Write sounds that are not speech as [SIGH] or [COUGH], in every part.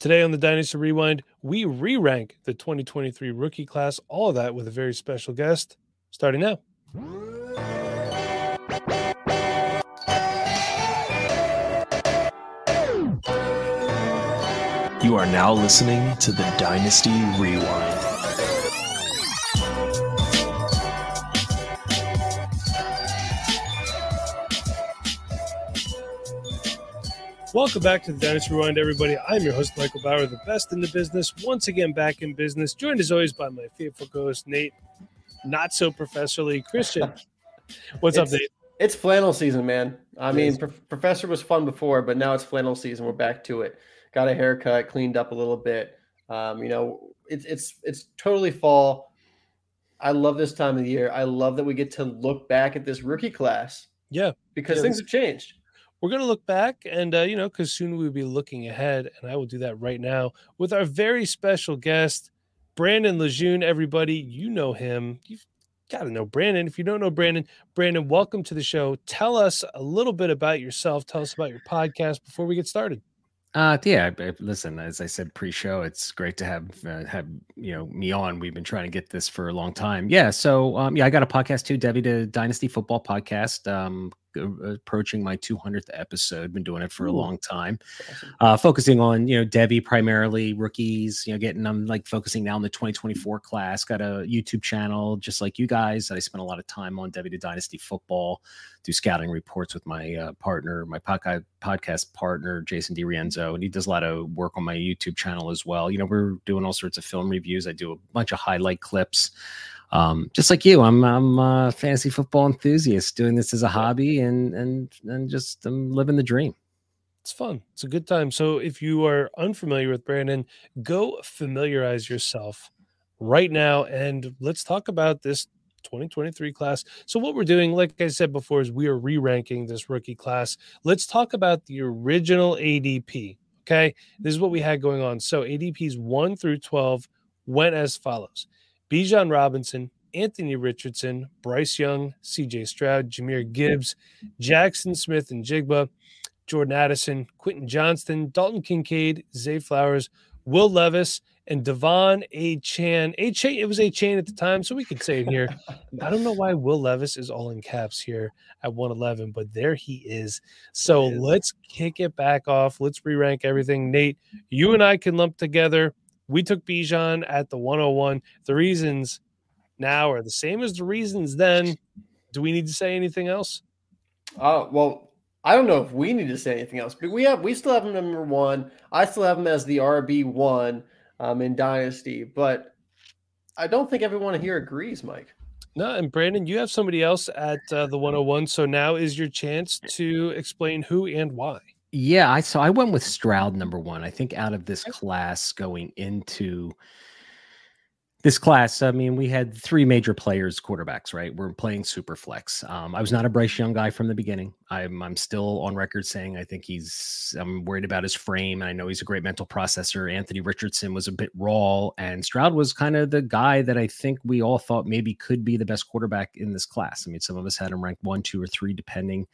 Today on the Dynasty Rewind, we re rank the 2023 rookie class, all of that with a very special guest starting now. You are now listening to the Dynasty Rewind. Welcome back to the Dynasty Rewind, everybody. I'm your host, Michael Bower, the best in the business. Once again, back in business, joined as always by my faithful co-host Nate, not so professorly Christian. [LAUGHS] What's it's, up, Nate? It's flannel season, man. I mean, pro- professor was fun before, but now it's flannel season. We're back to it. Got a haircut, cleaned up a little bit. Um, you know, it's it's it's totally fall. I love this time of the year. I love that we get to look back at this rookie class. Yeah, because things have changed we're going to look back and uh, you know because soon we'll be looking ahead and i will do that right now with our very special guest brandon lejeune everybody you know him you've got to know brandon if you don't know brandon brandon welcome to the show tell us a little bit about yourself tell us about your podcast before we get started uh, yeah. Listen, as I said pre-show, it's great to have uh, have you know me on. We've been trying to get this for a long time. Yeah. So, um, yeah, I got a podcast too, Devy to Dynasty Football Podcast. Um, approaching my 200th episode. Been doing it for Ooh, a long time. Uh, focusing on you know Devy primarily rookies. You know, getting them like focusing now on the 2024 class. Got a YouTube channel just like you guys that I spent a lot of time on Devy to Dynasty Football. Do scouting reports with my uh, partner, my podcast podcast partner Jason DiRienzo, and he does a lot of work on my YouTube channel as well. You know, we're doing all sorts of film reviews. I do a bunch of highlight clips um, just like you, I'm I'm a fantasy football enthusiast, doing this as a hobby and and and just I'm living the dream. It's fun. It's a good time. So if you are unfamiliar with Brandon, go familiarize yourself right now and let's talk about this 2023 class. So what we're doing, like I said before, is we are re-ranking this rookie class. Let's talk about the original ADP. Okay, this is what we had going on. So ADPs one through 12 went as follows. Bijan Robinson, Anthony Richardson, Bryce Young, CJ Stroud, Jahmyr Gibbs, Jackson Smith-Njigba, Jordan Addison, Quentin Johnston, Dalton Kincaid, Zay Flowers, Will Levis, and De'Von Achane. A chain, it was Achane at the time, so we could say it here. [LAUGHS] I don't know why Will Levis is all in caps here at 111, but there he is. So is. let's kick it back off. Let's re rank everything. Nate, you and I can lump together we took Bijan at the 101. The reasons now are the same as the reasons then. Do we need to say anything else? Uh, well, I don't know if we need to say anything else, but we have we still have him number one. I still have him as the RB one um, in Dynasty, but I don't think everyone here agrees, Mike. No, and Brandon, you have somebody else at uh, the 101, so now is your chance to explain who and why. Yeah, I so I went with Stroud number one. I think out of this class going into this class, I mean, we had three major players, quarterbacks, right? We're playing super flex. Um, I was not a Bryce Young guy from the beginning. I'm I'm still on record saying I think he's I'm worried about his frame. And I know he's a great mental processor. Anthony Richardson was a bit raw, and Stroud was kind of the guy that I think we all thought maybe could be the best quarterback in this class. I mean, some of us had him ranked one, two, or three, depending.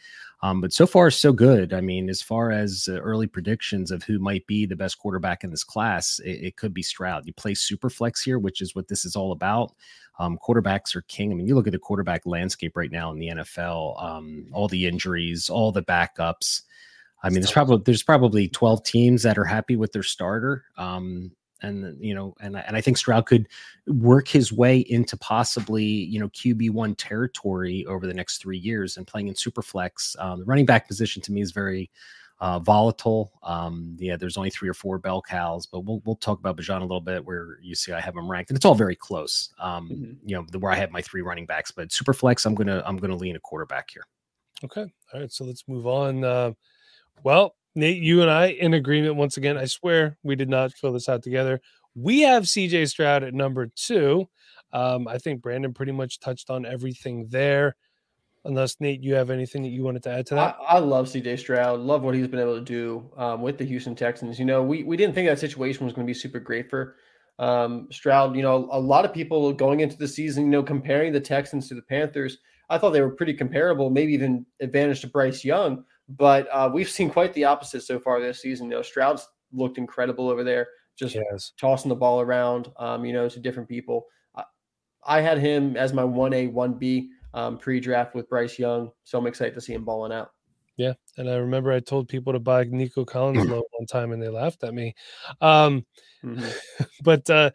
Um, but so far, so good. I mean, as far as uh, early predictions of who might be the best quarterback in this class, it, it could be Stroud. You play super flex here, which is what this is all about. Um, quarterbacks are king. I mean, you look at the quarterback landscape right now in the NFL, um, all the injuries, all the backups. I mean, there's probably there's probably 12 teams that are happy with their starter. Um, and you know, and and I think Stroud could work his way into possibly you know QB one territory over the next three years and playing in super flex. Um, the running back position to me is very uh, volatile. Um, yeah, there's only three or four bell cows, but we'll we'll talk about Bijan a little bit where you see I have him ranked, and it's all very close. Um, mm-hmm. You know, the, where I have my three running backs, but super flex, I'm gonna I'm gonna lean a quarterback here. Okay, all right, so let's move on. Uh, well, Nate, you and I in agreement once again. I swear we did not fill this out together. We have CJ Stroud at number two. Um, I think Brandon pretty much touched on everything there. Unless Nate, you have anything that you wanted to add to that? I, I love CJ Stroud. Love what he's been able to do um, with the Houston Texans. You know, we we didn't think that situation was going to be super great for um, Stroud. You know, a lot of people going into the season, you know, comparing the Texans to the Panthers. I thought they were pretty comparable, maybe even advantage to Bryce Young. But uh, we've seen quite the opposite so far this season. You know, Stroud's looked incredible over there, just Yes. tossing the ball around, um, you know, to different people. I, I had him as my one A, one B um, pre-draft with Bryce Young, so I'm excited to see him balling out. Yeah, and I remember I told people to buy Nico Collins low one time, and they laughed at me. Um, Mhm. [LAUGHS] but uh,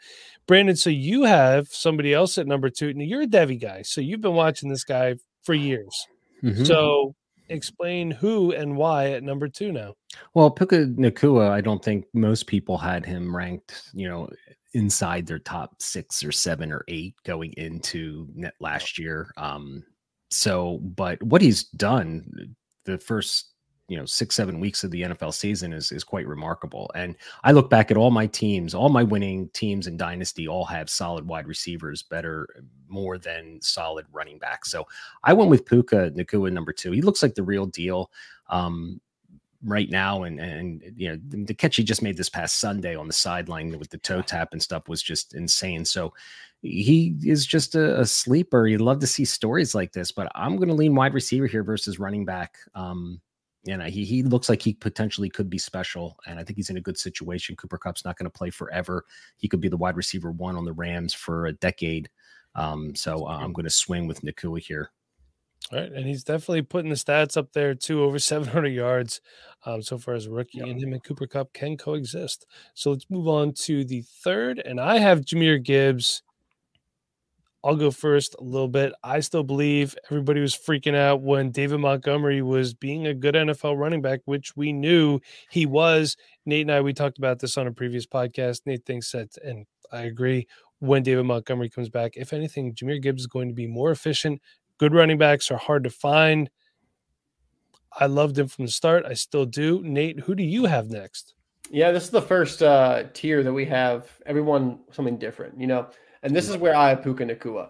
Brandon, so you have somebody else at number two. Now you're a Devy guy, so you've been watching this guy for years. Mhm. So explain who and why at number two now. Well, Puka Nacua, I don't think most people had him ranked, you know, inside their top six or seven or eight going into net last year. Um, so, but what he's done the first, you know, six, seven weeks of the NFL season is is quite remarkable. And I look back at all my teams, all my winning teams in Dynasty all have solid wide receivers, better, more than solid running backs. So I went with Puka Nacua number two. He looks like the real deal. Um, right now and and you know the, catch he just made this past Sunday on the sideline with the toe tap and stuff was just insane. So he is just a, a sleeper. You'd love to see stories like this, but I'm going to lean wide receiver here versus running back. Um, you know, he he looks like he potentially could be special, and I think he's in a good situation. Cooper Kupp's not going to play forever. He could be the wide receiver one on the Rams for a decade. Um, so uh, I'm going to swing with Nacua here. All right, and he's definitely putting the stats up there too, over [LAUGHS] 700 yards um, so far as a rookie, Yep. and him and Cooper Kupp can coexist. So let's move on to the third, and I have Jahmyr Gibbs. I'll go first a little bit. I still believe everybody was freaking out when David Montgomery was being a good NFL running back, which we knew he was. Nate and I, we talked about this on a previous podcast. Nate thinks that, and I agree, when David Montgomery comes back, if anything, Jahmyr Gibbs is going to be more efficient. Good running backs are hard to find. I loved him from the start. I still do. Nate, who do you have next? Yeah, this is the first uh, tier that we have everyone something different, you know. And this is where I have Puka Nacua.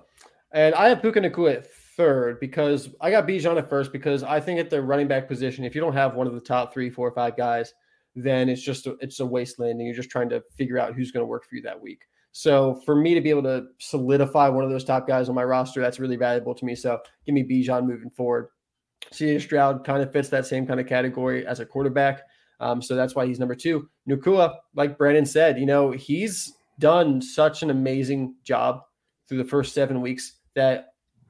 And I have Puka Nacua at third because I got Bijan at first because I think at the running back position, if you don't have one of the top three, four, or five guys, then it's just a, it's a wasteland and you're just trying to figure out who's going to work for you that week. So for me to be able to solidify one of those top guys on my roster, that's really valuable to me. So give me Bijan moving forward. CJ Stroud kind of fits that same kind of category as a quarterback. Um, so that's why he's number two. Nacua, like Brandon said, you know, he's done such an amazing job through the first seven weeks that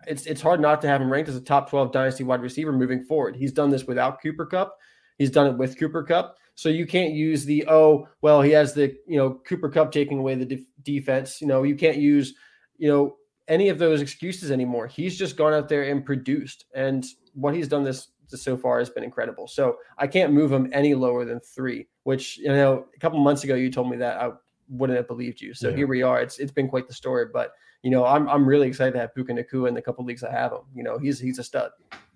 it's it's hard not to have him ranked as a top 12 dynasty wide receiver moving forward. He's done this without Cooper Kupp. He's done it with Cooper Kupp. So you can't use the oh well he has the you know Cooper Kupp taking away the def- defense. You know you can't use you know any of those excuses anymore. He's just gone out there and produced, and what he's done this, this so far has been incredible. So I can't move him any lower than three. Which you know a couple months ago you told me that I wouldn't have believed you. So Yeah. here we are. It's it's been quite the story, but you know I'm I'm really excited to have Puka Nacua in the couple leagues I have him. You know he's he's a stud.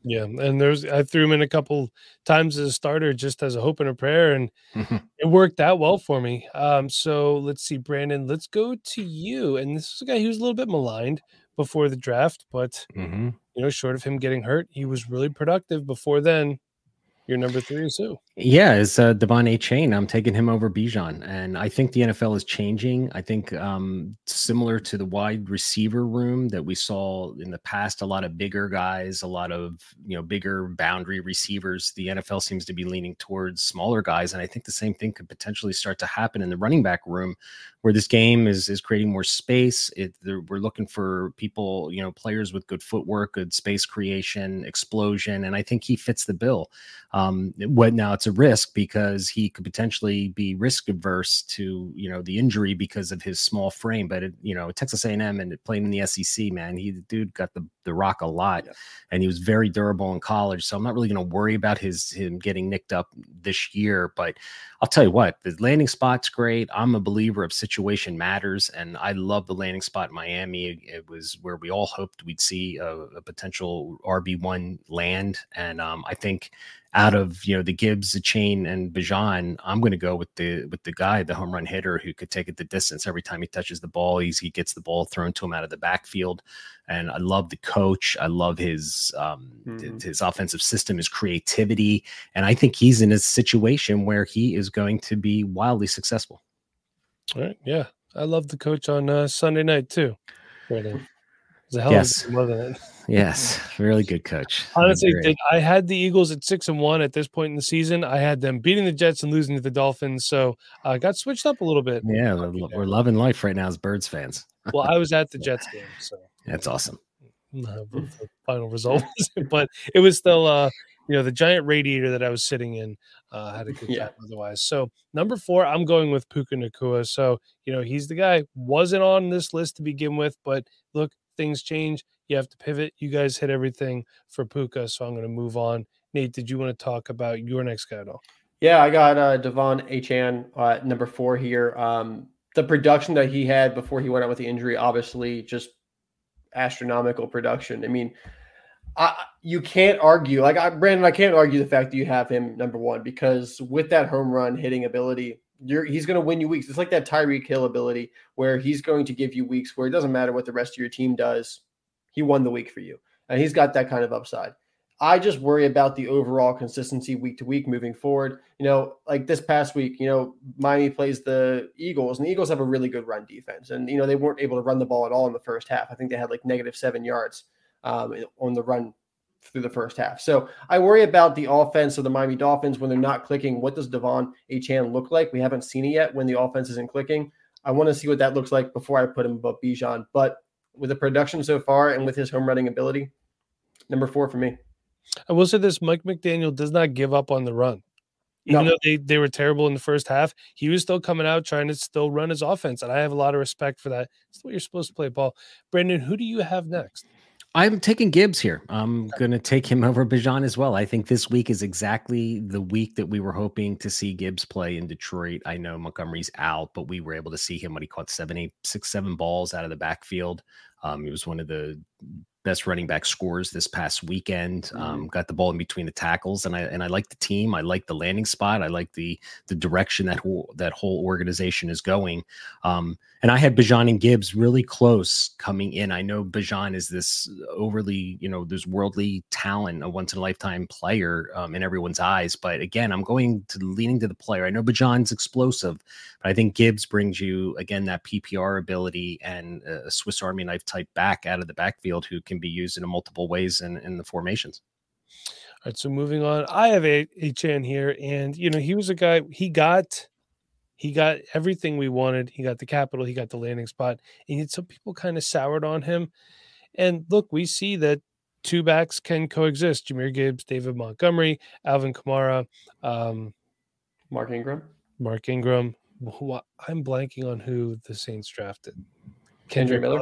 Yeah, and there's I threw him in a couple times as a starter just as a hope and a prayer, and [LAUGHS] it worked out well for me. Um, so let's see, Brandon, let's go to you. And this is a guy who was a little bit maligned before the draft, but Mhm. you know, short of him getting hurt, he was really productive before then. Your number three is who? Yeah, it's uh, De'Von Achane. I'm taking him over Bijan, and I think the NFL is changing. I think um, similar to the wide receiver room that we saw in the past, a lot of bigger guys, a lot of you know bigger boundary receivers. The NFL seems to be leaning towards smaller guys, and I think the same thing could potentially start to happen in the running back room, where this game is is creating more space. It, we're looking for people, you know, players with good footwork, good space creation, explosion, and I think he fits the bill. Um, what now? It's a risk because he could potentially be risk averse to you know the injury because of his small frame. But it, you know Texas A&M and playing in the SEC, man, he the dude got the the rock a lot, Yeah. and he was very durable in college. So I'm not really going to worry about his him getting nicked up this year. But I'll tell you what, the landing spot's great. I'm a believer of situation matters, and I love the landing spot in Miami. It, was where we all hoped we'd see a, a potential RB one land, and um, I think out of you know the Gibbs, the Chain, and Bijan, I'm going to go with the with the guy, the home run hitter who could take it the distance every time he touches the ball. He's, he gets the ball thrown to him out of the backfield, and I love the coach. I love his um, Mhm. his offensive system, his creativity, and I think he's in a situation where he is going to be wildly successful. All right, yeah, I love the coach on uh, Sunday night too. Brandon. It was a hell Yes. of a game, wasn't it? Yes, [LAUGHS] really good coach. Honestly, agree. I had the Eagles at six and one at this point in the season. I had them beating the Jets and losing to the Dolphins, so I got switched up a little bit. yeah, we're, we're loving life right now as Birds fans. [LAUGHS] Well, I was at the Jets game, so That's awesome. I don't know what the final result but it was still uh you know the giant radiator that I was sitting in uh had a good Yeah. time otherwise. So number four, I'm going with Puka Nacua. So you know he's the guy wasn't on this list to begin with, but look, things change. You have to pivot. You guys hit everything for Puka, so I'm going to move on. Nate, did you want to talk about your next guy at all? Yeah, I got uh, De'Von Achane uh, number four here. Um, the production that he had before he went out with the injury, obviously, just astronomical production. I mean, I, you can't argue. Like I, Brandon, I can't argue the fact that you have him number one because with that home run hitting ability, you're he's going to win you weeks. It's like that Tyreek Hill ability where he's going to give you weeks where it doesn't matter what the rest of your team does. He won the week for you, and he's got that kind of upside. I just worry about the overall consistency week to week moving forward. You know, like this past week, you know, Miami plays the Eagles, and the Eagles have a really good run defense. And, you know, they weren't able to run the ball at all in the first half. I think they had like negative seven yards um, on the run through the first half. So I worry about the offense of the Miami Dolphins when they're not clicking. What does De'Von Achane look like? We haven't seen it yet when the offense isn't clicking. I want to see what that looks like before I put him above Bijan. But with the production so far and with his home running ability, number four for me. I will say this: Mike McDaniel does not give up on the run. Even No. though they, they were terrible in the first half, he was still coming out trying to still run his offense. And I have a lot of respect for that. It's what you're supposed to play, Paul. Brandon, who do you have next? I'm taking Gibbs here. I'm going to take him [LAUGHS] over Bijan as well. I think this week is exactly the week that we were hoping to see Gibbs play in Detroit. I know Montgomery's out, but we were able to see him when he caught seven, eight, six, seven balls out of the backfield. Um, he was one of the best running back scores this past weekend. Um, got the ball in between the tackles, and I and I like the team. I like the landing spot. I like the the direction that whole that whole organization is going. Um, and I had Bijan and Gibbs really close coming in. I know Bijan is this overly, you know, there's worldly talent, a once in a lifetime player um, in everyone's eyes. But again, I'm going to leaning to the player. I know Bijan's explosive, but I think Gibbs brings you again that PPR ability and a Swiss Army knife type back out of the backfield who can be used in multiple ways in, in the formations. All right, so moving on, I have a Chan here, and you know he was a guy. He got, he got everything we wanted. He got the capital. He got the landing spot, and yet some people kind of soured on him. And look, we see that two backs can coexist: Jahmyr Gibbs, David Montgomery, Alvin Kamara, um, Mark Ingram. Mark Ingram. Who, I'm blanking on who the Saints drafted. Kendre Miller.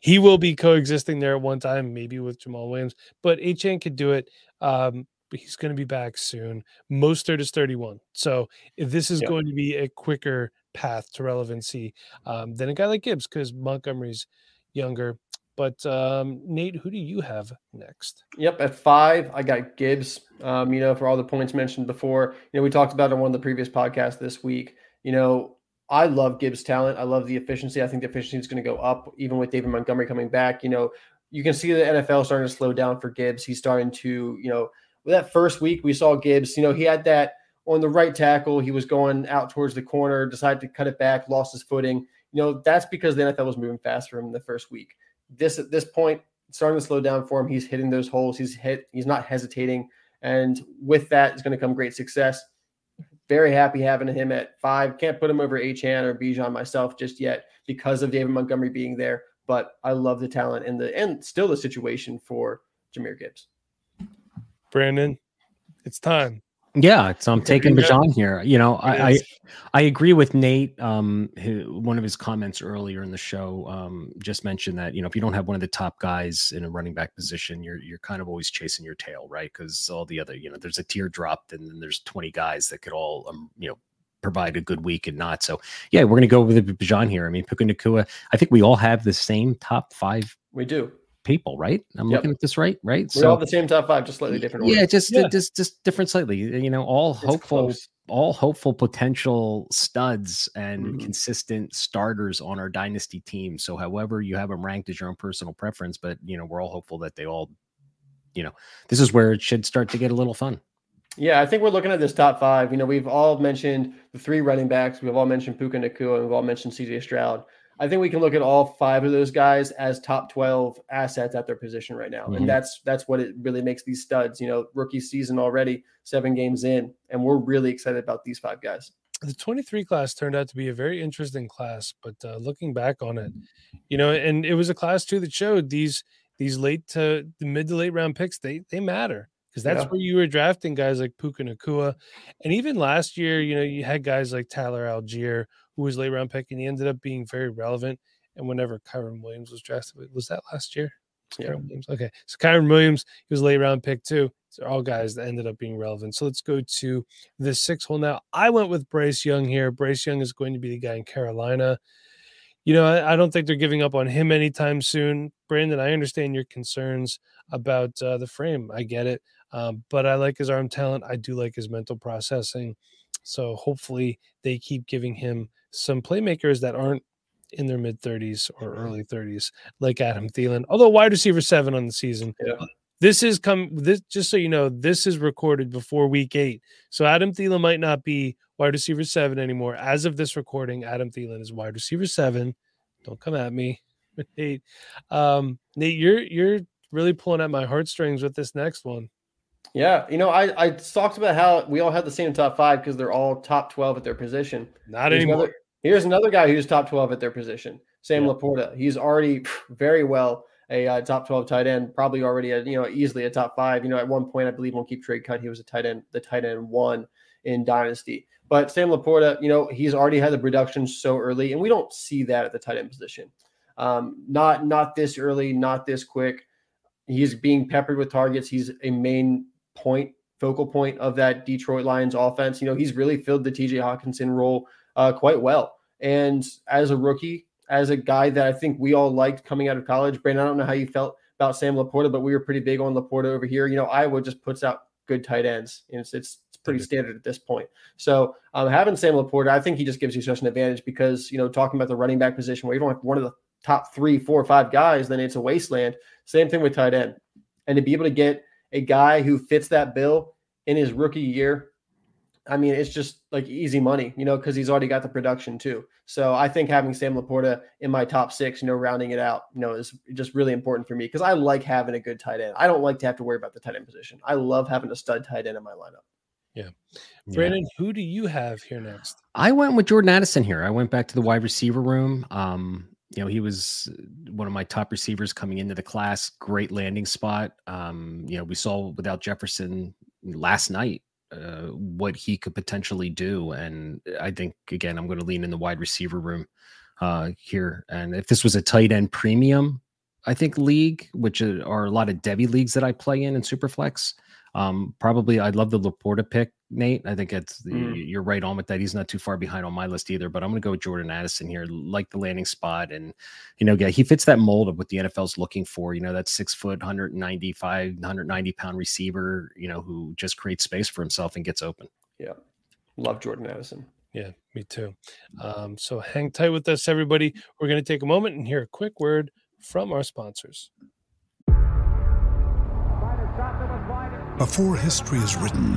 He will be coexisting there at one time, maybe with Jamaal Williams, but Achane could do it. Um, but he's going to be back soon. Mostert is 31. So this is Yep. going to be a quicker path to relevancy um, than a guy like Gibbs, because Montgomery's younger. But um, Nate, who do you have next? Yep, at five, I got Gibbs. Um, you know, for all the points mentioned before, you know, we talked about it on one of the previous podcasts this week. You know, I love Gibbs' talent. I love the efficiency. I think the efficiency is going to go up, even with David Montgomery coming back. You know, you can see the NFL starting to slow down for Gibbs. He's starting to, you know, with that first week we saw Gibbs. You know, he had that on the right tackle. He was going out towards the corner, decided to cut it back, lost his footing. You know, that's because the NFL was moving fast for him the first week. This at this point, starting to slow down for him. He's hitting those holes. He's hit. He's not hesitating, and with that is going to come great success. Very happy having him at five. Can't put him over Achane or Bijan myself just yet because of David Montgomery being there. But I love the talent and the and still the situation for Jahmyr Gibbs. Brandon, it's time. Yeah, so I'm taking Yeah. Bijan here. You know, I, I I agree with Nate. Um, who, one of his comments earlier in the show um, just mentioned that you know if you don't have one of the top guys in a running back position, you're you're kind of always chasing your tail, right? Because all the other, you know, there's a tier dropped, and then there's 20 guys that could all, um, you know, provide a good week and not. So yeah, we're gonna go with the Bijan here. I mean, Puka Nacua. I think we all have the same top five We do. People, right? I'm Yep. looking at this right, right? So We all the same top five, just slightly different. yeah, order. just Yeah. just just different slightly. You know, all It's hopeful close. all hopeful potential studs and Mhm. consistent starters on our dynasty team. So, however you have them ranked as your own personal preference, but you know, we're all hopeful that they all, you know, this is where it should start to get a little fun. Yeah, I think we're looking at this top five. You know, we've all mentioned the three running backs. We've all mentioned Puka Nacua, and we've all mentioned CJ Stroud. I think we can look at all five of those guys as top 12 assets at their position right now. Mhm. And that's that's what it really makes these studs, you know, rookie season already, seven games in, and we're really excited about these five guys. the 23 class turned out to be a very interesting class but uh, looking back on it you know and it was a class too that showed these these late to the mid to late round picks they they matter because that's Yeah. where you were drafting guys like Puka Nacua. And even last year, you know, you had guys like Tyler Allgeier, who was late round pick, and he ended up being very relevant. And whenever Kyren Williams was drafted, was that last year? Yeah. Kyren Williams. Okay. So Kyren Williams, he was late round pick too. So all guys that ended up being relevant. So let's go to the six hole now. I went with Bryce Young here. Bryce Young is going to be the guy in Carolina. You know, I, I don't think they're giving up on him anytime soon. Brandon, I understand your concerns about uh, the frame. I get it. Um, but I like his arm talent. I do like his mental processing. So hopefully they keep giving him some playmakers that aren't in their mid 30s or early 30s, like Adam Thielen. Although wide receiver seven on the season. Yeah. This is come this just so you know, this is recorded before week eight. So Adam Thielen might not be wide receiver seven anymore. As of this recording, Adam Thielen is wide receiver seven. Don't come at me, [LAUGHS] Nate. Um, Nate, you're you're really pulling at my heartstrings with this next one. Yeah, you know, I I talked about how we all had the same top five because they're all top 12 at their position. Not Here's anymore. another, here's another guy who's top 12 at their position, Sam Yeah. LaPorta. He's already [LAUGHS] very well a uh, top 12 tight end, probably already a, you know easily a top five. You know, at one point I believe on Keep Trade Cut he was a tight end, the tight end one in Dynasty. But Sam LaPorta, you know, he's already had the production so early, and we don't see that at the tight end position. Um, not not this early, not this quick. He's being peppered with targets. He's a main point, focal point of that Detroit Lions offense. You know, he's really filled the TJ Hockenson role uh, quite well. And as a rookie, as a guy that I think we all liked coming out of college, Brandon, I don't know how you felt about Sam LaPorta, but we were pretty big on LaPorta over here. You know, Iowa just puts out good tight ends. And it's, it's, it's pretty Mhm. standard at this point. So um, having Sam LaPorta, I think he just gives you such an advantage because, you know, talking about the running back position where you don't have one of the top three, four, or five guys, then it's a wasteland. Same thing with tight end. And to be able to get a guy who fits that bill in his rookie year, I mean, it's just like easy money, you know, because he's already got the production too. So I think having Sam LaPorta in my top six, you know, rounding it out, you know, is just really important for me because I like having a good tight end. I don't like to have to worry about the tight end position. I love having a stud tight end in my lineup. Yeah. Brandon, who do you have here next? I went with Jordan Addison here. I went back to the wide receiver room. Um, you know, he was one of my top receivers coming into the class. Great landing spot. Um, you know, we saw without Jefferson last night uh, what he could potentially do, and I think again, I'm going to lean in the wide receiver room uh, here. And if this was a tight end premium, I think league, which are are a lot of Devy leagues that I play in in Superflex. Um, probably I'd love the LaPorta pick, Nate. I think it's Mm. you're right on with that. He's not too far behind on my list either, but I'm gonna go with Jordan Addison here. Like the landing spot, and you know, yeah, he fits that mold of what the NFL's looking for. You know, that six foot, 195, 190 pound receiver, you know, who just creates space for himself and gets open. Yeah. Love Jordan Addison. Yeah, me too. Um, so hang tight with us, everybody. We're going to take a moment and hear a quick word from our sponsors. Before history is written,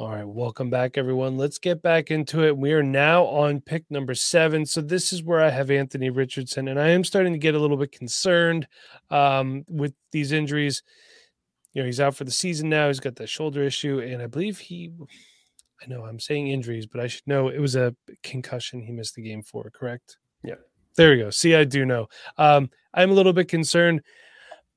All right, welcome back, everyone. Let's get back into it. We are now on pick number seven. So this is where I have Anthony Richardson, and I am starting to get a little bit concerned um, with these injuries. You know, he's out for the season now. He's got that shoulder issue, and I believe he. I know I'm saying injuries, but I should know it was a concussion he missed the game for. Correct? Yeah. There we go. See, I do know. Um, I'm a little bit concerned.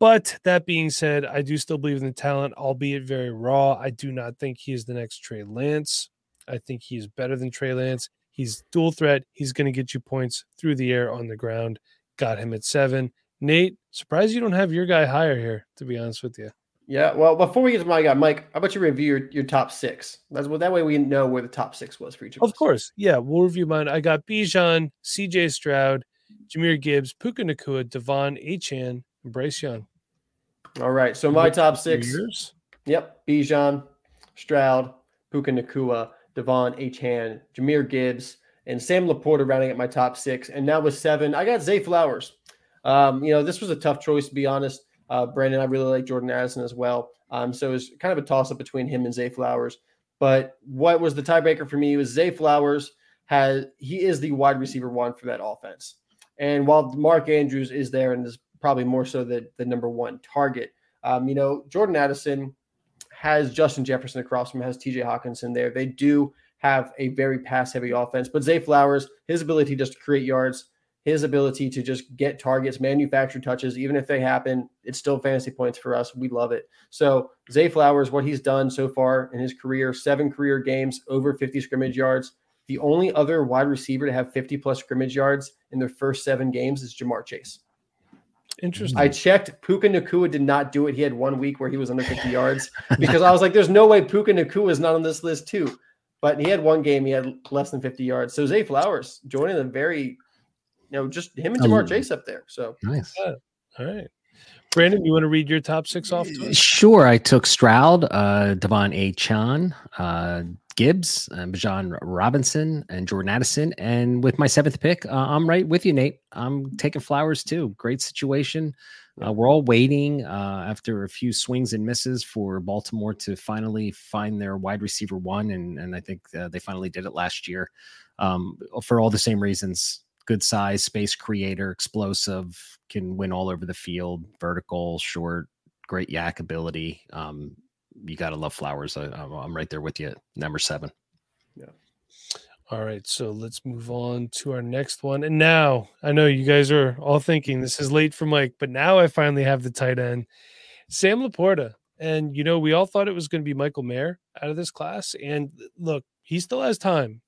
But that being said, I do still believe in the talent, albeit very raw. I do not think he is the next Trey Lance. I think he is better than Trey Lance. He's dual threat. He's going to get you points through the air on the ground. Got him at seven. Nate, surprised you don't have your guy higher here, to be honest with you. Yeah. Well, before we get to my guy, Mike, how about you review your, your top six? That's well, that way we know where the top six was for each of us. Of course. Yeah, we'll review mine. I got Bijan, CJ Stroud, Jahmyr Gibbs, Puka Nacua, De'Von Achane, and Bryce Young. All right. So my top six. Years? Yep. Bijan, Stroud, Puka Nacua, De'Von Achane, Jahmyr Gibbs, and Sam LaPorta rounding at my top six. And now with seven, I got Zay Flowers. Um, you know, this was a tough choice to be honest. Uh, Brandon, I really like Jordan Addison as well. Um, so it was kind of a toss up between him and Zay Flowers. But what was the tiebreaker for me was Zay Flowers has he is the wide receiver one for that offense. And while Mark Andrews is there and is probably more so the, the number one target, um, you know, Jordan Addison has Justin Jefferson across from has TJ Hockenson there. They do have a very pass heavy offense, but Zay Flowers, his ability just to create yards, his ability to just get targets, manufacture touches, even if they happen, it's still fantasy points for us. We love it. So Zay Flowers, what he's done so far in his career, seven career games, over 50 scrimmage yards. The only other wide receiver to have 50 plus scrimmage yards in their first seven games is Ja'Marr Chase. Interesting. I checked. Puka Nacua did not do it. He had one week where he was under 50 yards because I was like, there's no way Puka Nacua is not on this list too. But he had one game, he had less than 50 yards. So Zay Flowers joining a very you know, just him and Ja'Marr Chase up there. So nice. Yeah. All right. Brandon, you want to read your top six off? To us? Sure. I took Stroud, uh, De'Von Achane, uh, Gibbs, uh, Bijan Robinson, and Jordan Addison. And with my seventh pick, uh, I'm right with you, Nate. I'm taking Flowers too. Great situation. Uh, we're all waiting uh, after a few swings and misses for Baltimore to finally find their wide receiver one, and and I think uh, they finally did it last year. Um, for all the same reasons, good size, space creator, explosive, can win all over the field, vertical, short, great YAC ability. Um, you got to love Flowers. I, am right there with you. Number seven. Yeah. All right, so let's move on to our next one. And now I know you guys are all thinking this is late for Mike, but now I finally have the tight end, Sam LaPorta. And you know, we all thought it was going to be Michael Mayer out of this class. And look, he still has time.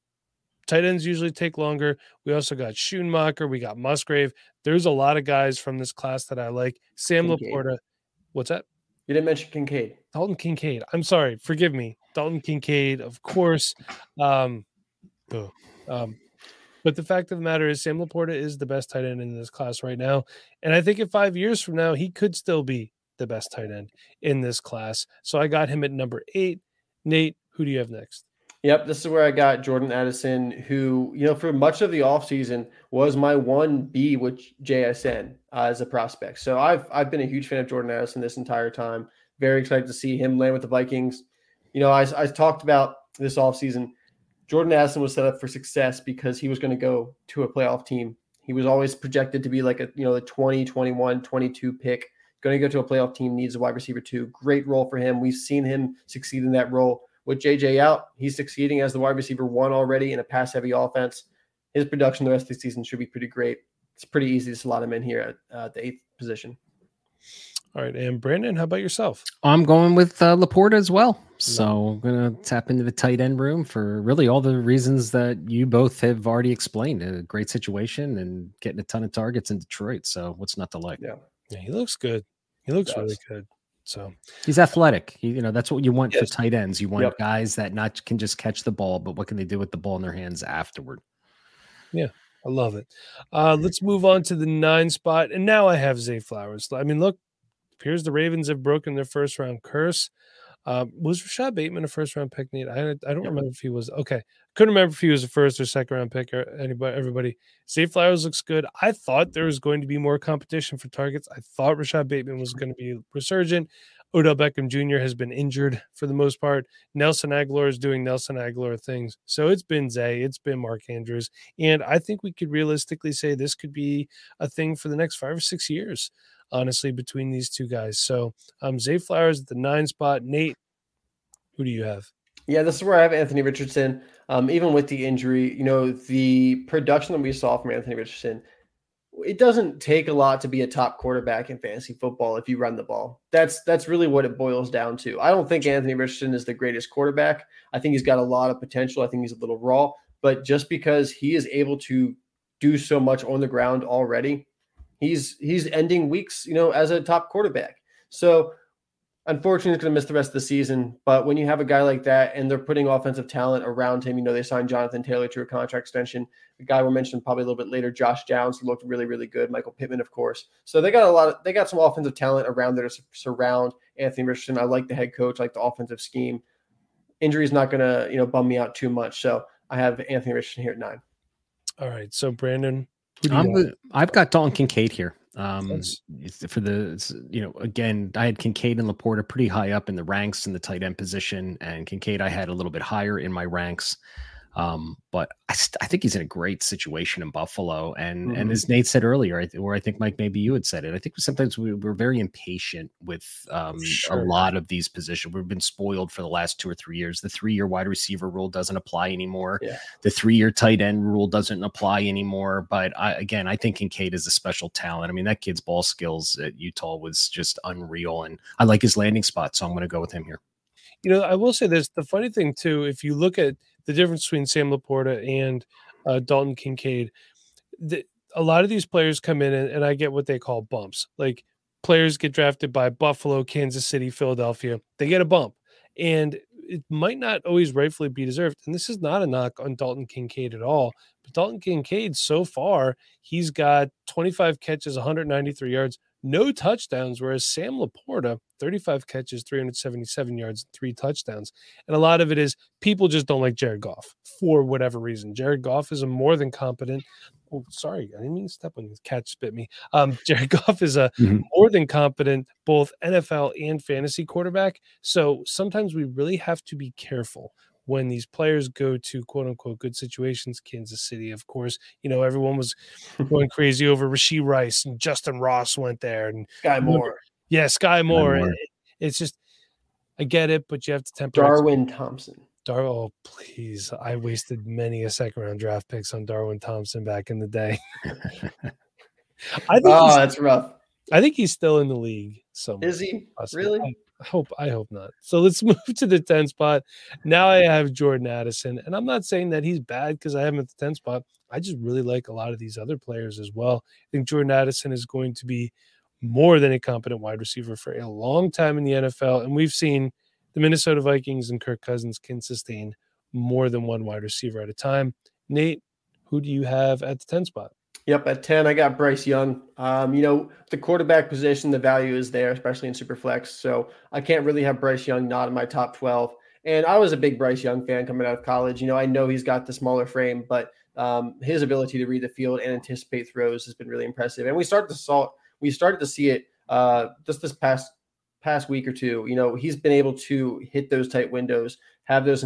Tight ends usually take longer. We also got Schoonmaker. We got Musgrave. There's a lot of guys from this class that I like. Sam Kincaid. LaPorta. What's that? You didn't mention Kincaid. Dalton Kincaid. I'm sorry. Forgive me. Dalton Kincaid, of course. Um, um, but the fact of the matter is, Sam LaPorta is the best tight end in this class right now. And I think in five years from now, he could still be the best tight end in this class. So I got him at number eight. Nate, who do you have next? Yep, this is where I got Jordan Addison, who, you know, for much of the offseason was my 1B with JSN uh, as a prospect. So I've I've been a huge fan of Jordan Addison this entire time. Very excited to see him land with the Vikings. You know, I, I talked about this offseason. Jordan Addison was set up for success because he was going to go to a playoff team. He was always projected to be like a, you know, the 20, 21, 22 pick. Going to go to a playoff team needs a wide receiver too. Great role for him. We've seen him succeed in that role with JJ out, he's succeeding as the wide receiver one already in a pass heavy offense. His production the rest of the season should be pretty great. It's pretty easy to slot him in here at uh, the eighth position. All right, and Brandon, how about yourself? I'm going with uh, LaPorta as well. So I'm gonna tap into the tight end room for really all the reasons that you both have already explained. A great situation and getting a ton of targets in Detroit. So what's not to like? Yeah, yeah he looks good. He looks really good. So he's athletic. He, you know, that's what you want yes. for tight ends. You want yep. guys that not can just catch the ball, but what can they do with the ball in their hands afterward? Yeah, I love it. Uh, let's move on to the nine spot. And now I have Zay Flowers. I mean, look, appears the Ravens have broken their first round curse. Uh, was Rashod Bateman a first round pick? Nate? I I don't remember if he was okay. Couldn't remember if he was a first or second round pick or anybody. Everybody, Zay Flowers looks good. I thought there was going to be more competition for targets. I thought Rashod Bateman was going to be resurgent. Odell Beckham Jr. has been injured for the most part. Nelson Agholor is doing Nelson Agholor things. So it's been Zay, it's been Mark Andrews. And I think we could realistically say this could be a thing for the next five or six years honestly, between these two guys. So um, Zay Flowers at the nine spot. Nate, who do you have? Yeah, this is where I have Anthony Richardson. Um, even with the injury, you know, the production that we saw from Anthony Richardson, it doesn't take a lot to be a top quarterback in fantasy football if you run the ball. That's that's really what it boils down to. I don't think Anthony Richardson is the greatest quarterback. I think he's got a lot of potential. I think he's a little raw, but just because he is able to do so much on the ground already He's he's ending weeks, you know, as a top quarterback. So unfortunately he's going to miss the rest of the season. But when you have a guy like that and they're putting offensive talent around him, you know, they signed Jonathan Taylor to a contract extension. The guy we'll mention probably a little bit later, Josh Downs, who looked really, really good. Michael Pittman, of course. So they got a lot of, they got some offensive talent around there to surround Anthony Richardson. I like the head coach, I like the offensive scheme. Injury is not going to, you know, bum me out too much. So I have Anthony Richardson here at nine. All right. So Brandon, I'm, I've got Dalton Kincaid here. Um, for the you know again, I had Kincaid and LaPorta pretty high up in the ranks in the tight end position, and Kincaid I had a little bit higher in my ranks. Um, but I, st- I think he's in a great situation in Buffalo. And mm-hmm. and as Nate said earlier, I th- or I think Mike, maybe you had said it. I think sometimes we, are very impatient with um, sure. a lot of these positions. We've been spoiled for the last two or three years. The three year wide receiver rule doesn't apply anymore. Yeah. The three year tight end rule doesn't apply anymore. But I, again, I think Kincaid is a special talent. I mean, that kid's ball skills at Utah was just unreal, and I like his landing spot, so I'm going to go with him here. You know, I will say this: the funny thing too, if you look at the difference between Sam LaPorta and uh, Dalton Kincaid. The, a lot of these players come in and, and I get what they call bumps. Like players get drafted by Buffalo, Kansas City, Philadelphia. They get a bump. And it might not always rightfully be deserved. And this is not a knock on Dalton Kincaid at all. But Dalton Kincaid, so far, he's got 25 catches, 193 yards, no touchdowns, whereas Sam LaPorta, 35 catches, 377 yards, three touchdowns. And a lot of it is people just don't like Jared Goff for whatever reason. Jared Goff is a more than competent. Oh, sorry, I didn't mean to step on you. Cat spit me. Um, [LAUGHS] Jared Goff is a mm-hmm. more than competent both NFL and fantasy quarterback. So sometimes we really have to be careful when these players go to quote unquote good situations, Kansas City, of course, you know, everyone was [LAUGHS] going crazy over Rashee Rice and Justyn Ross went there and Skyy Moore. Yeah, Skyy Moore. Moore. It, it's just, I get it, but you have to temper. Darwin Thompson. Dar, oh please! I wasted many a second round draft picks on Darwin Thompson back in the day. [LAUGHS] I think oh, that's rough. I think he's still in the league. So is he really? Hope I hope not. So let's [LAUGHS] move to the 10 spot. Now I have Jordan Addison, and I'm not saying that he's bad because I have him at the 10 spot. I just really like a lot of these other players as well. I think Jordan Addison is going to be more than a competent wide receiver for a long time in the NFL, and we've seen the Minnesota Vikings and Kirk Cousins can sustain more than one wide receiver at a time. Nate, who do you have at the 10 spot? Yep, at 10, I got Bryce Young. Um, you know, the quarterback position, the value is there, especially in Superflex. So I can't really have Bryce Young not in my top 12. And I was a big Bryce Young fan coming out of college. You know, I know he's got the smaller frame, but um, his ability to read the field and anticipate throws has been really impressive. And we started to saw we started to see it uh, just this past past week or two. You know, he's been able to hit those tight windows, have those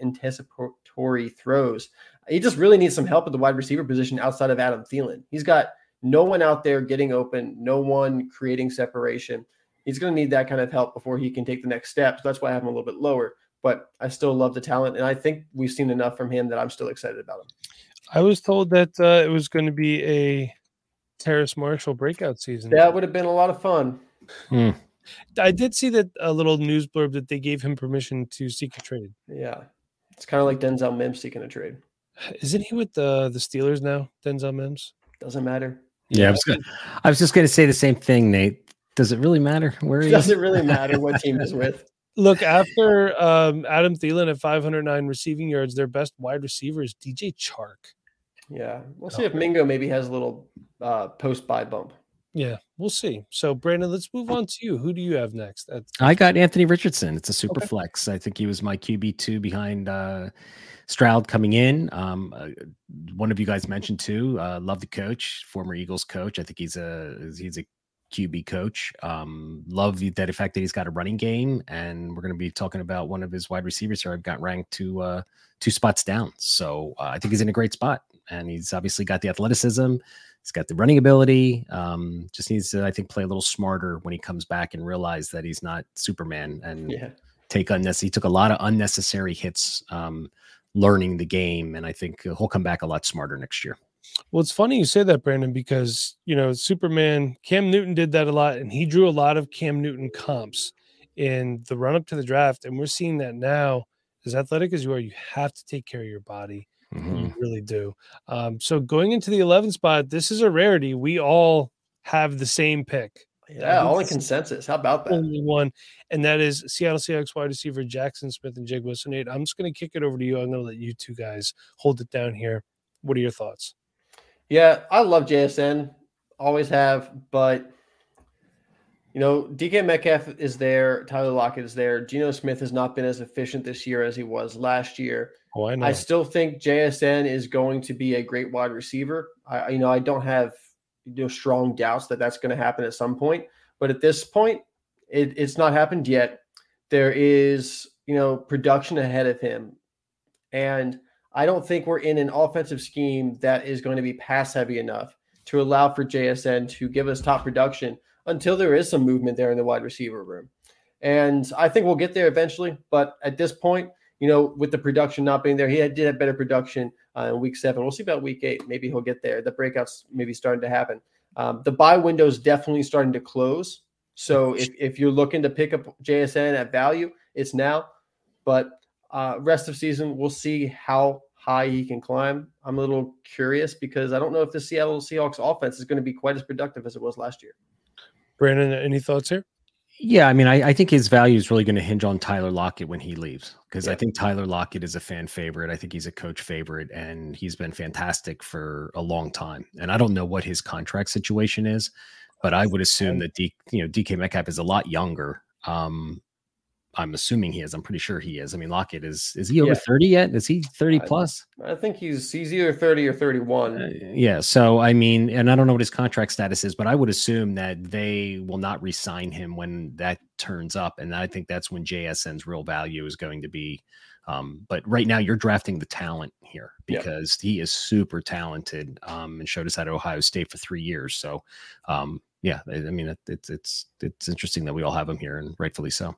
anticipatory throws he just really needs some help at the wide receiver position outside of Adam Thielen. He's got no one out there getting open, no one creating separation. He's going to need that kind of help before he can take the next step. So that's why I have him a little bit lower. But I still love the talent, and I think we've seen enough from him that I'm still excited about him. I was told that uh, it was going to be a Terrace Marshall breakout season. That would have been a lot of fun. Hmm. I did see that a little news blurb that they gave him permission to seek a trade. Yeah, it's kind of like Denzel Mims seeking a trade. Isn't he with the the Steelers now? Denzel Mims doesn't matter. Yeah, I was gonna, I was just going to say the same thing, Nate. Does it really matter where he does? It really matter what team is [LAUGHS] with. Look, after um, Adam Thielen at 509 receiving yards, their best wide receiver is DJ Chark. Yeah, we'll see oh. if Mingo maybe has a little uh, post buy bump. Yeah, we'll see. So, Brandon, let's move on to you. Who do you have next? I got Anthony Richardson. It's a super okay. flex. I think he was my QB two behind uh, Stroud coming in. Um, uh, one of you guys mentioned too. Uh, love the coach, former Eagles coach. I think he's a he's a QB coach. Um, love the, that fact that he's got a running game, and we're going to be talking about one of his wide receivers here. I've got ranked two uh, two spots down, so uh, I think he's in a great spot, and he's obviously got the athleticism. He's got the running ability. Um, just needs to, I think, play a little smarter when he comes back and realize that he's not Superman and yeah. take unnecessary. He took a lot of unnecessary hits um, learning the game. And I think he'll come back a lot smarter next year. Well, it's funny you say that, Brandon, because you know Superman Cam Newton did that a lot, and he drew a lot of Cam Newton comps in the run up to the draft, and we're seeing that now. As athletic as you are, you have to take care of your body. Mm-hmm. You really do. Um, so going into the 11th spot, this is a rarity. We all have the same pick. Yeah, only consensus. How about that? Only one, and that is Seattle Seahawks wide receiver Jackson Smith-Njigba. So Nate, I'm just going to kick it over to you. I'm going to let you two guys hold it down here. What are your thoughts? Yeah, I love JSN, always have, but you know, DK Metcalf is there, Tyler Lockett is there. Geno Smith has not been as efficient this year as he was last year. Oh, I know. I still think JSN is going to be a great wide receiver. I, you know, I don't have you know strong doubts that that's going to happen at some point, but at this point, it, it's not happened yet. There is, you know, production ahead of him, and I don't think we're in an offensive scheme that is going to be pass heavy enough to allow for JSN to give us top production until there is some movement there in the wide receiver room. And I think we'll get there eventually. But at this point, you know, with the production not being there, he had, did have better production uh, in week seven. We'll see about week eight. Maybe he'll get there. The breakouts maybe starting to happen. Um, the buy window is definitely starting to close. So if, if you're looking to pick up JSN at value, it's now. But uh, rest of season, we'll see how high he can climb. I'm a little curious because I don't know if the Seattle Seahawks offense is going to be quite as productive as it was last year. Brandon, any thoughts here? Yeah, I mean, I, I, think his value is really going to hinge on Tyler Lockett when he leaves because yeah. I think Tyler Lockett is a fan favorite. I think he's a coach favorite, and he's been fantastic for a long time. And I don't know what his contract situation is, but I would assume that D, you know DK Metcalf is a lot younger. Um, I'm assuming he is. I'm pretty sure he is. I mean, Lockett is is he over yeah. 30 yet? Is he 30 plus? I, I think he's he's either 30 or 31. Uh, yeah. So I mean, and I don't know what his contract status is, but I would assume that they will not resign him when that turns up, and I think that's when JSN's real value is going to be. Um, but right now, you're drafting the talent here because he is super talented um, and showed us at Ohio State for three years. So, um, yeah, I, I mean, it, it's it's it's interesting that we all have him here, and rightfully so.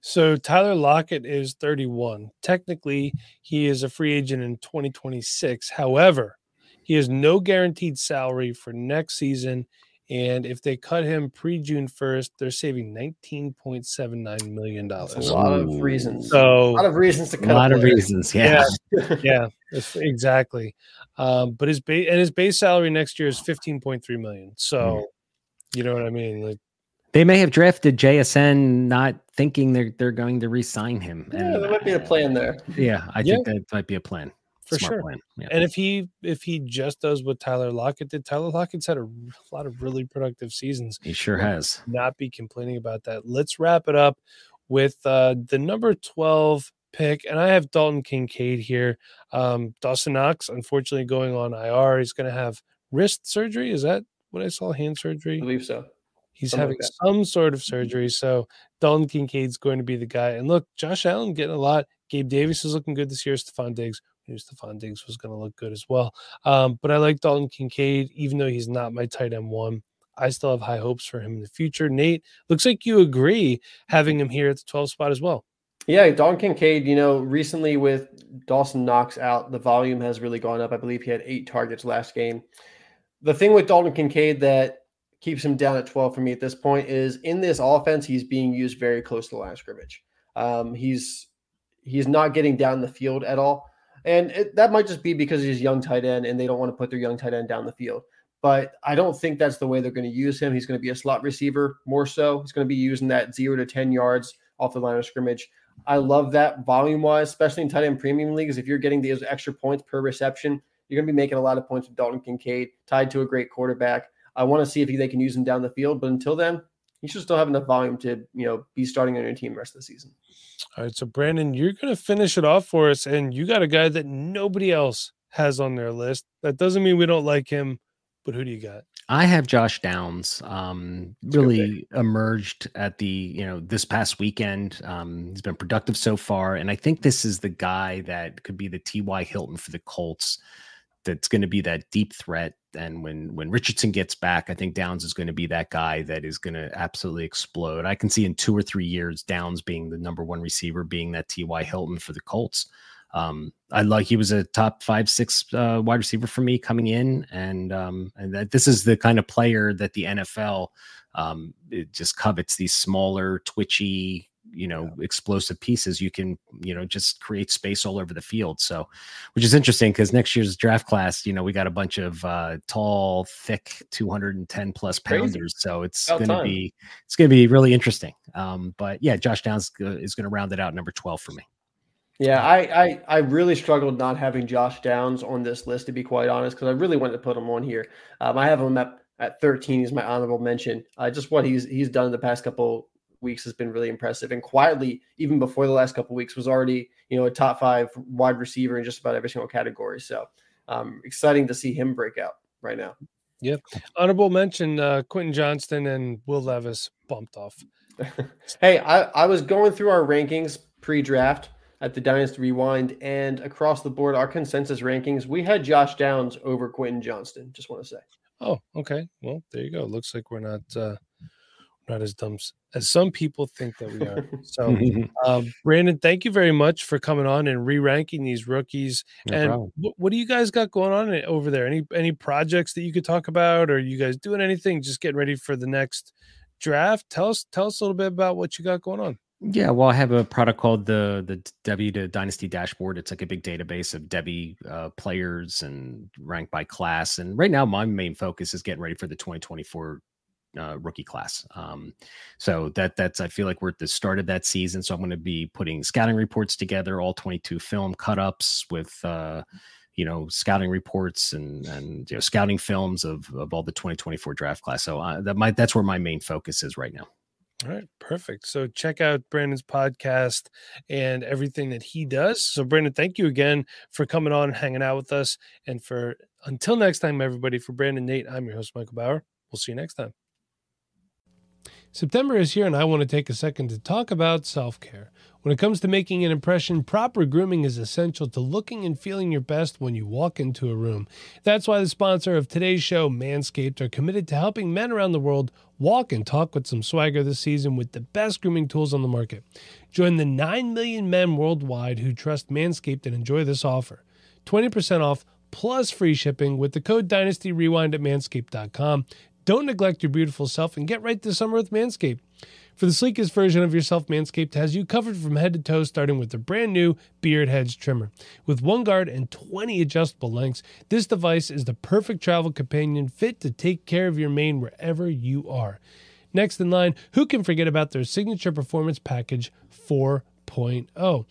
So Tyler Lockett is 31. Technically, he is a free agent in 2026. However, he has no guaranteed salary for next season. And if they cut him pre June 1st, they're saving $19.79 million. That's a lot of reasons. So, a lot of reasons to cut a lot of reasons. Yeah. Yeah. [LAUGHS] yeah exactly. Um, but his base and his base salary next year is 15.3 million. So, mm. you know what I mean? Like, they may have drafted JSN not thinking they're they're going to re-sign him. Yeah, and, there might be a plan there. Yeah, I yeah. think that might be a plan. For Smart sure. Yeah. And if he if he just does what Tyler Lockett did, Tyler Lockett's had a lot of really productive seasons. He sure has. Not be complaining about that. Let's wrap it up with uh, the number 12 pick. And I have Dalton Kincaid here. Um, Dawson Knox, unfortunately, going on IR. He's going to have wrist surgery. Is that what I saw? Hand surgery? I believe so. He's Something having like some sort of surgery. So Dalton Kincaid's going to be the guy. And look, Josh Allen getting a lot. Gabe Davis is looking good this year. Stefon Diggs. I knew Stefon Diggs was going to look good as well. Um, but I like Dalton Kincaid, even though he's not my tight end one. I still have high hopes for him in the future. Nate, looks like you agree having him here at the 12 spot as well. Yeah, Dalton Kincaid, you know, recently with Dawson Knox out, the volume has really gone up. I believe he had eight targets last game. The thing with Dalton Kincaid that keeps him down at 12 for me at this point is in this offense, he's being used very close to the line of scrimmage. Um, he's he's not getting down the field at all. And it, that might just be because he's young tight end and they don't want to put their young tight end down the field. But I don't think that's the way they're going to use him. He's going to be a slot receiver more so. He's going to be using that zero to 10 yards off the line of scrimmage. I love that volume wise, especially in tight end premium leagues. If you're getting those extra points per reception, you're going to be making a lot of points with Dalton Kincaid, tied to a great quarterback. I want to see if they can use him down the field. But until then, he should still have enough volume to you know be starting on your team the rest of the season. All right, so Brandon, you're going to finish it off for us, and you got a guy that nobody else has on their list. That doesn't mean we don't like him, but who do you got? I have Josh Downs. Um, really emerged at the you know this past weekend. Um, he's been productive so far, and I think this is the guy that could be the T.Y. Hilton for the Colts that's going to be that deep threat. And when when Richardson gets back, I think Downs is going to be that guy that is going to absolutely explode. I can see in two or three years Downs being the number one receiver, being that T.Y. Hilton for the Colts. Um, I like he was a top five, six uh, wide receiver for me coming in, and um, and that this is the kind of player that the NFL um, just covets these smaller, twitchy, you know explosive pieces, you can you know just create space all over the field. So, which is interesting because next year's draft class, you know, we got a bunch of uh, tall, thick, 210 plus pounders. So it's going to be it's going to be really interesting. Um, but yeah, Josh Downs is going to round it out number 12 for me. Yeah, I, I I really struggled not having Josh Downs on this list to be quite honest because I really wanted to put him on here. Um, I have him at, at 13. He's my honorable mention. Uh, just what he's he's done in the past couple weeks has been really impressive. And quietly, even before the last couple weeks, was already you know a top five wide receiver in just about every single category. So um, exciting to see him break out right now. Yep. Honorable mention: uh, Quentin Johnston and Will Levis bumped off. [LAUGHS] hey, I, I was going through our rankings pre-draft at the Dynasty Rewind and across the board, our consensus rankings, we had Josh Downs over Quentin Johnston. Just want to say. Oh, okay. Well, there you go. Looks like we're not uh, not as dumb as some people think that we are. [LAUGHS] So, um, Brandon, thank you very much for coming on and re-ranking these rookies. No and what, what, do you guys got going on over there? Any any projects that you could talk about, or you guys doing anything? Just getting ready for the next draft. Tell us tell us a little bit about what you got going on. Yeah, well, I have a product called the the Devy to Dynasty Dashboard. It's like a big database of Devy uh, players and ranked by class. And right now, my main focus is getting ready for the 2024 uh, rookie class. Um, so that that's I feel like we're at the start of that season. So I'm going to be putting scouting reports together, all 22 film cut ups with. Uh, you know scouting reports and and you know scouting films of of all the 2024 draft class so uh, that might that's where my main focus is right now all right, perfect. So check out Brandon's podcast and everything that he does. So Brandon, thank you again for coming on, and hanging out with us, and for until next time, everybody. For Brandon, Nate, I'm your host, Michael Bower. We'll see you next time. September is here, and I want to take a second to talk about self care. When it comes to making an impression, proper grooming is essential to looking and feeling your best when you walk into a room. That's why the sponsor of today's show, Manscaped, are committed to helping men around the world walk and talk with some swagger this season with the best grooming tools on the market. Join the 9 million men worldwide who trust Manscaped and enjoy this offer 20% off plus free shipping with the code Dynasty Rewind at manscaped.com. Don't neglect your beautiful self and get right this summer with Manscaped. For the sleekest version of yourself, Manscaped has you covered from head to toe, starting with the brand new Beard Hedge trimmer. With one guard and 20 adjustable lengths, this device is the perfect travel companion fit to take care of your mane wherever you are. Next in line, who can forget about their signature performance package 4.0?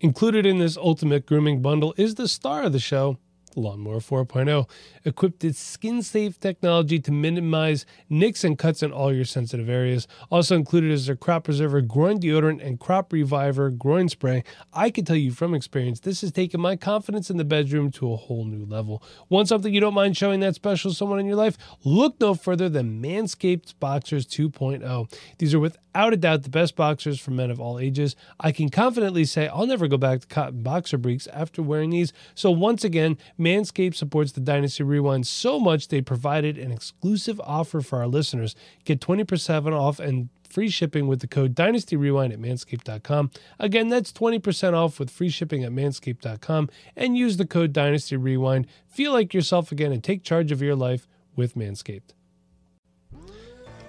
Included in this ultimate grooming bundle is the star of the show, Lawnmower 4.0, equipped with skin safe technology to minimize nicks and cuts in all your sensitive areas. Also included is their crop preserver groin deodorant and crop reviver groin spray. I can tell you from experience, this has taken my confidence in the bedroom to a whole new level. Want something you don't mind showing that special someone in your life? Look no further than Manscaped Boxers 2.0. These are without a doubt the best boxers for men of all ages. I can confidently say I'll never go back to cotton boxer briefs after wearing these. So once again, Manscaped supports the Dynasty Rewind so much they provided an exclusive offer for our listeners. Get 20% off and free shipping with the code Dynasty Rewind at manscaped.com. Again, that's 20% off with free shipping at manscaped.com and use the code Dynasty Rewind. Feel like yourself again and take charge of your life with Manscaped.